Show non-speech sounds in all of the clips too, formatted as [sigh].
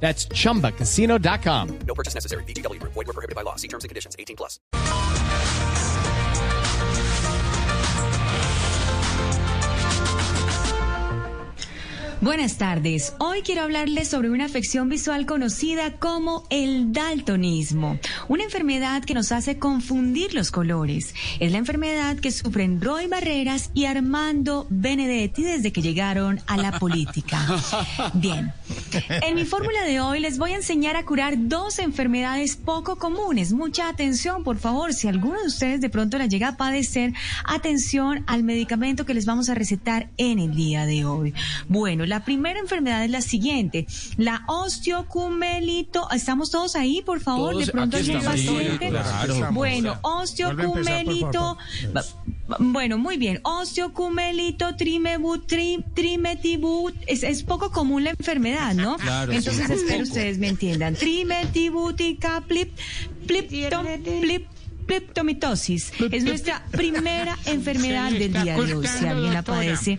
That's chumbacasino.com. No purchase necessary. VGW Group. Void were prohibited by law. See terms and conditions. 18 plus. Buenas tardes. Hoy quiero hablarles sobre una afección visual conocida como el daltonismo, una enfermedad que nos hace confundir los colores. Es la enfermedad que sufren Roy Barreras y Armando Benedetti desde que llegaron a la política. [laughs] Bien, en mi fórmula de hoy les voy a enseñar a curar dos enfermedades poco comunes. Mucha atención, por favor. Si alguno de ustedes de pronto la llega a padecer, atención al medicamento que les vamos a recetar en el día de hoy. Bueno, la primera enfermedad es la siguiente, la osteocumelito. ¿Estamos todos ahí, por favor? Todos de pronto algún estamos. paciente. Sí, claro. Bueno, osteocumelito. Bueno, muy bien. Osteocumelito, trimebut, tri- trimetibut. Es, es poco común la enfermedad, ¿no? Claro, Entonces sí. espero ustedes me entiendan. Trimetibutica, plip, pliptom, plip, pliptomitosis. Es nuestra primera [laughs] enfermedad del día de hoy. Si alguien la padece.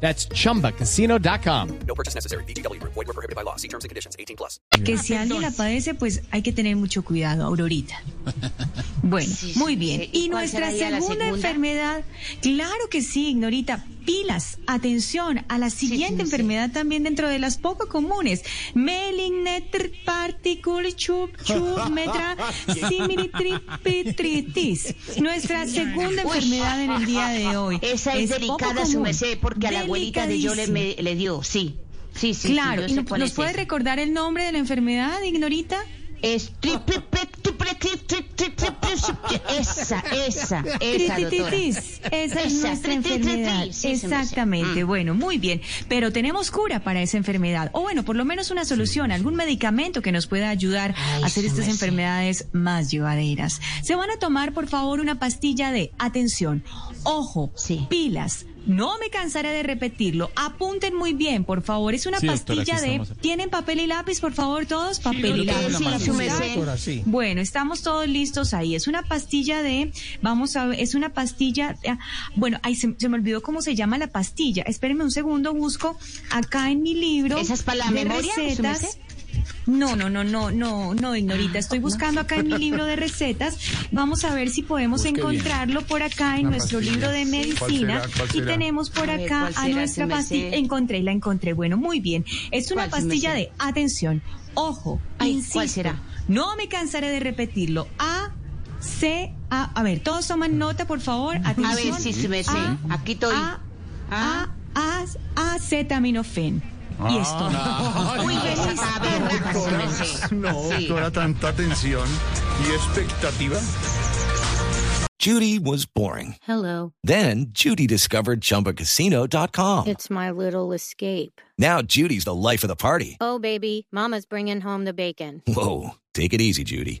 That's chumbacasino.com. No purchase necessary. VGW Group. Void were prohibited by law. See terms and conditions. 18 plus. que si alguien la padece, pues hay que tener mucho cuidado, Aurorita. [laughs] Bueno, Sí, sí, muy bien. sí. Y ¿Y nuestra segunda, segunda? enfermedad, claro que sí, Ignorita, pilas, atención a la siguiente sí, sí. enfermedad también dentro de las poco comunes. Malignetr particul chup chup [laughs] metra similitripitritis. Nuestra segunda Uy. enfermedad en el día de [laughs] hoy. Esa es, poco delicada, su merced, porque a la abuelita de yo le, me- le dio, sí. Sí, sí, Claro, sí, ¿y yo sé no- cuál ¿nos es puede recordar el nombre de la enfermedad, Ignorita? Es triple, triple, triple, triple, triple, esa, esa, esa. Esa es nuestra enfermedad. Exactamente. Mm. Bueno, muy bien. Pero tenemos cura para esa enfermedad. O bueno, por lo menos una solución, algún medicamento que nos pueda ayudar Ay, a hacer estas enfermedades más llevaderas. Se van a tomar, por favor, una pastilla de atención. Ojo, Sí. pilas. No me cansaré de repetirlo. Apunten muy bien, por favor. Es una Sí, pastilla de. estamos. ¿Tienen papel y lápiz, por favor, todos? Papel y doctora, lápiz. sí. Doctora, Bueno, estamos todos listos ahí. Es una pastilla de, vamos a ver, es una pastilla, ah, bueno, ay, se, se me olvidó cómo se llama la pastilla. Espérenme un segundo, busco acá en mi libro. ¿Esa es para la de memoria, recetas. No, no, no, no, no, no, Ignorita. Estoy buscando acá en mi libro de recetas. Vamos a ver si podemos Busque bien. encontrarlo por acá en nuestro libro de medicina. será? ¿Cuál Y será? tenemos por A ver, acá ¿cuál a nuestra merced? pastilla. Encontré, la encontré. Bueno, muy bien. Es una ¿Cuál, pastilla merced? de atención. Ojo, Ay, insisto, ¿cuál será? no me cansaré de repetirlo. A, C, A. A ver, todos toman nota, por favor. Atención. A ver, sí, su merced. A, Aquí estoy. A, Ah. A, A, acetaminofén. Y ah, esto. Uy, esa taberna, su merced. No, Sí. doctora, tanta tensión y expectativa. Judy was boring. Hello. Then Judy discovered ChumbaCasino.com. It's my little escape. Now Judy's the life of the party. Oh, baby, Mama's bringing home the bacon. Whoa, take it easy, Judy.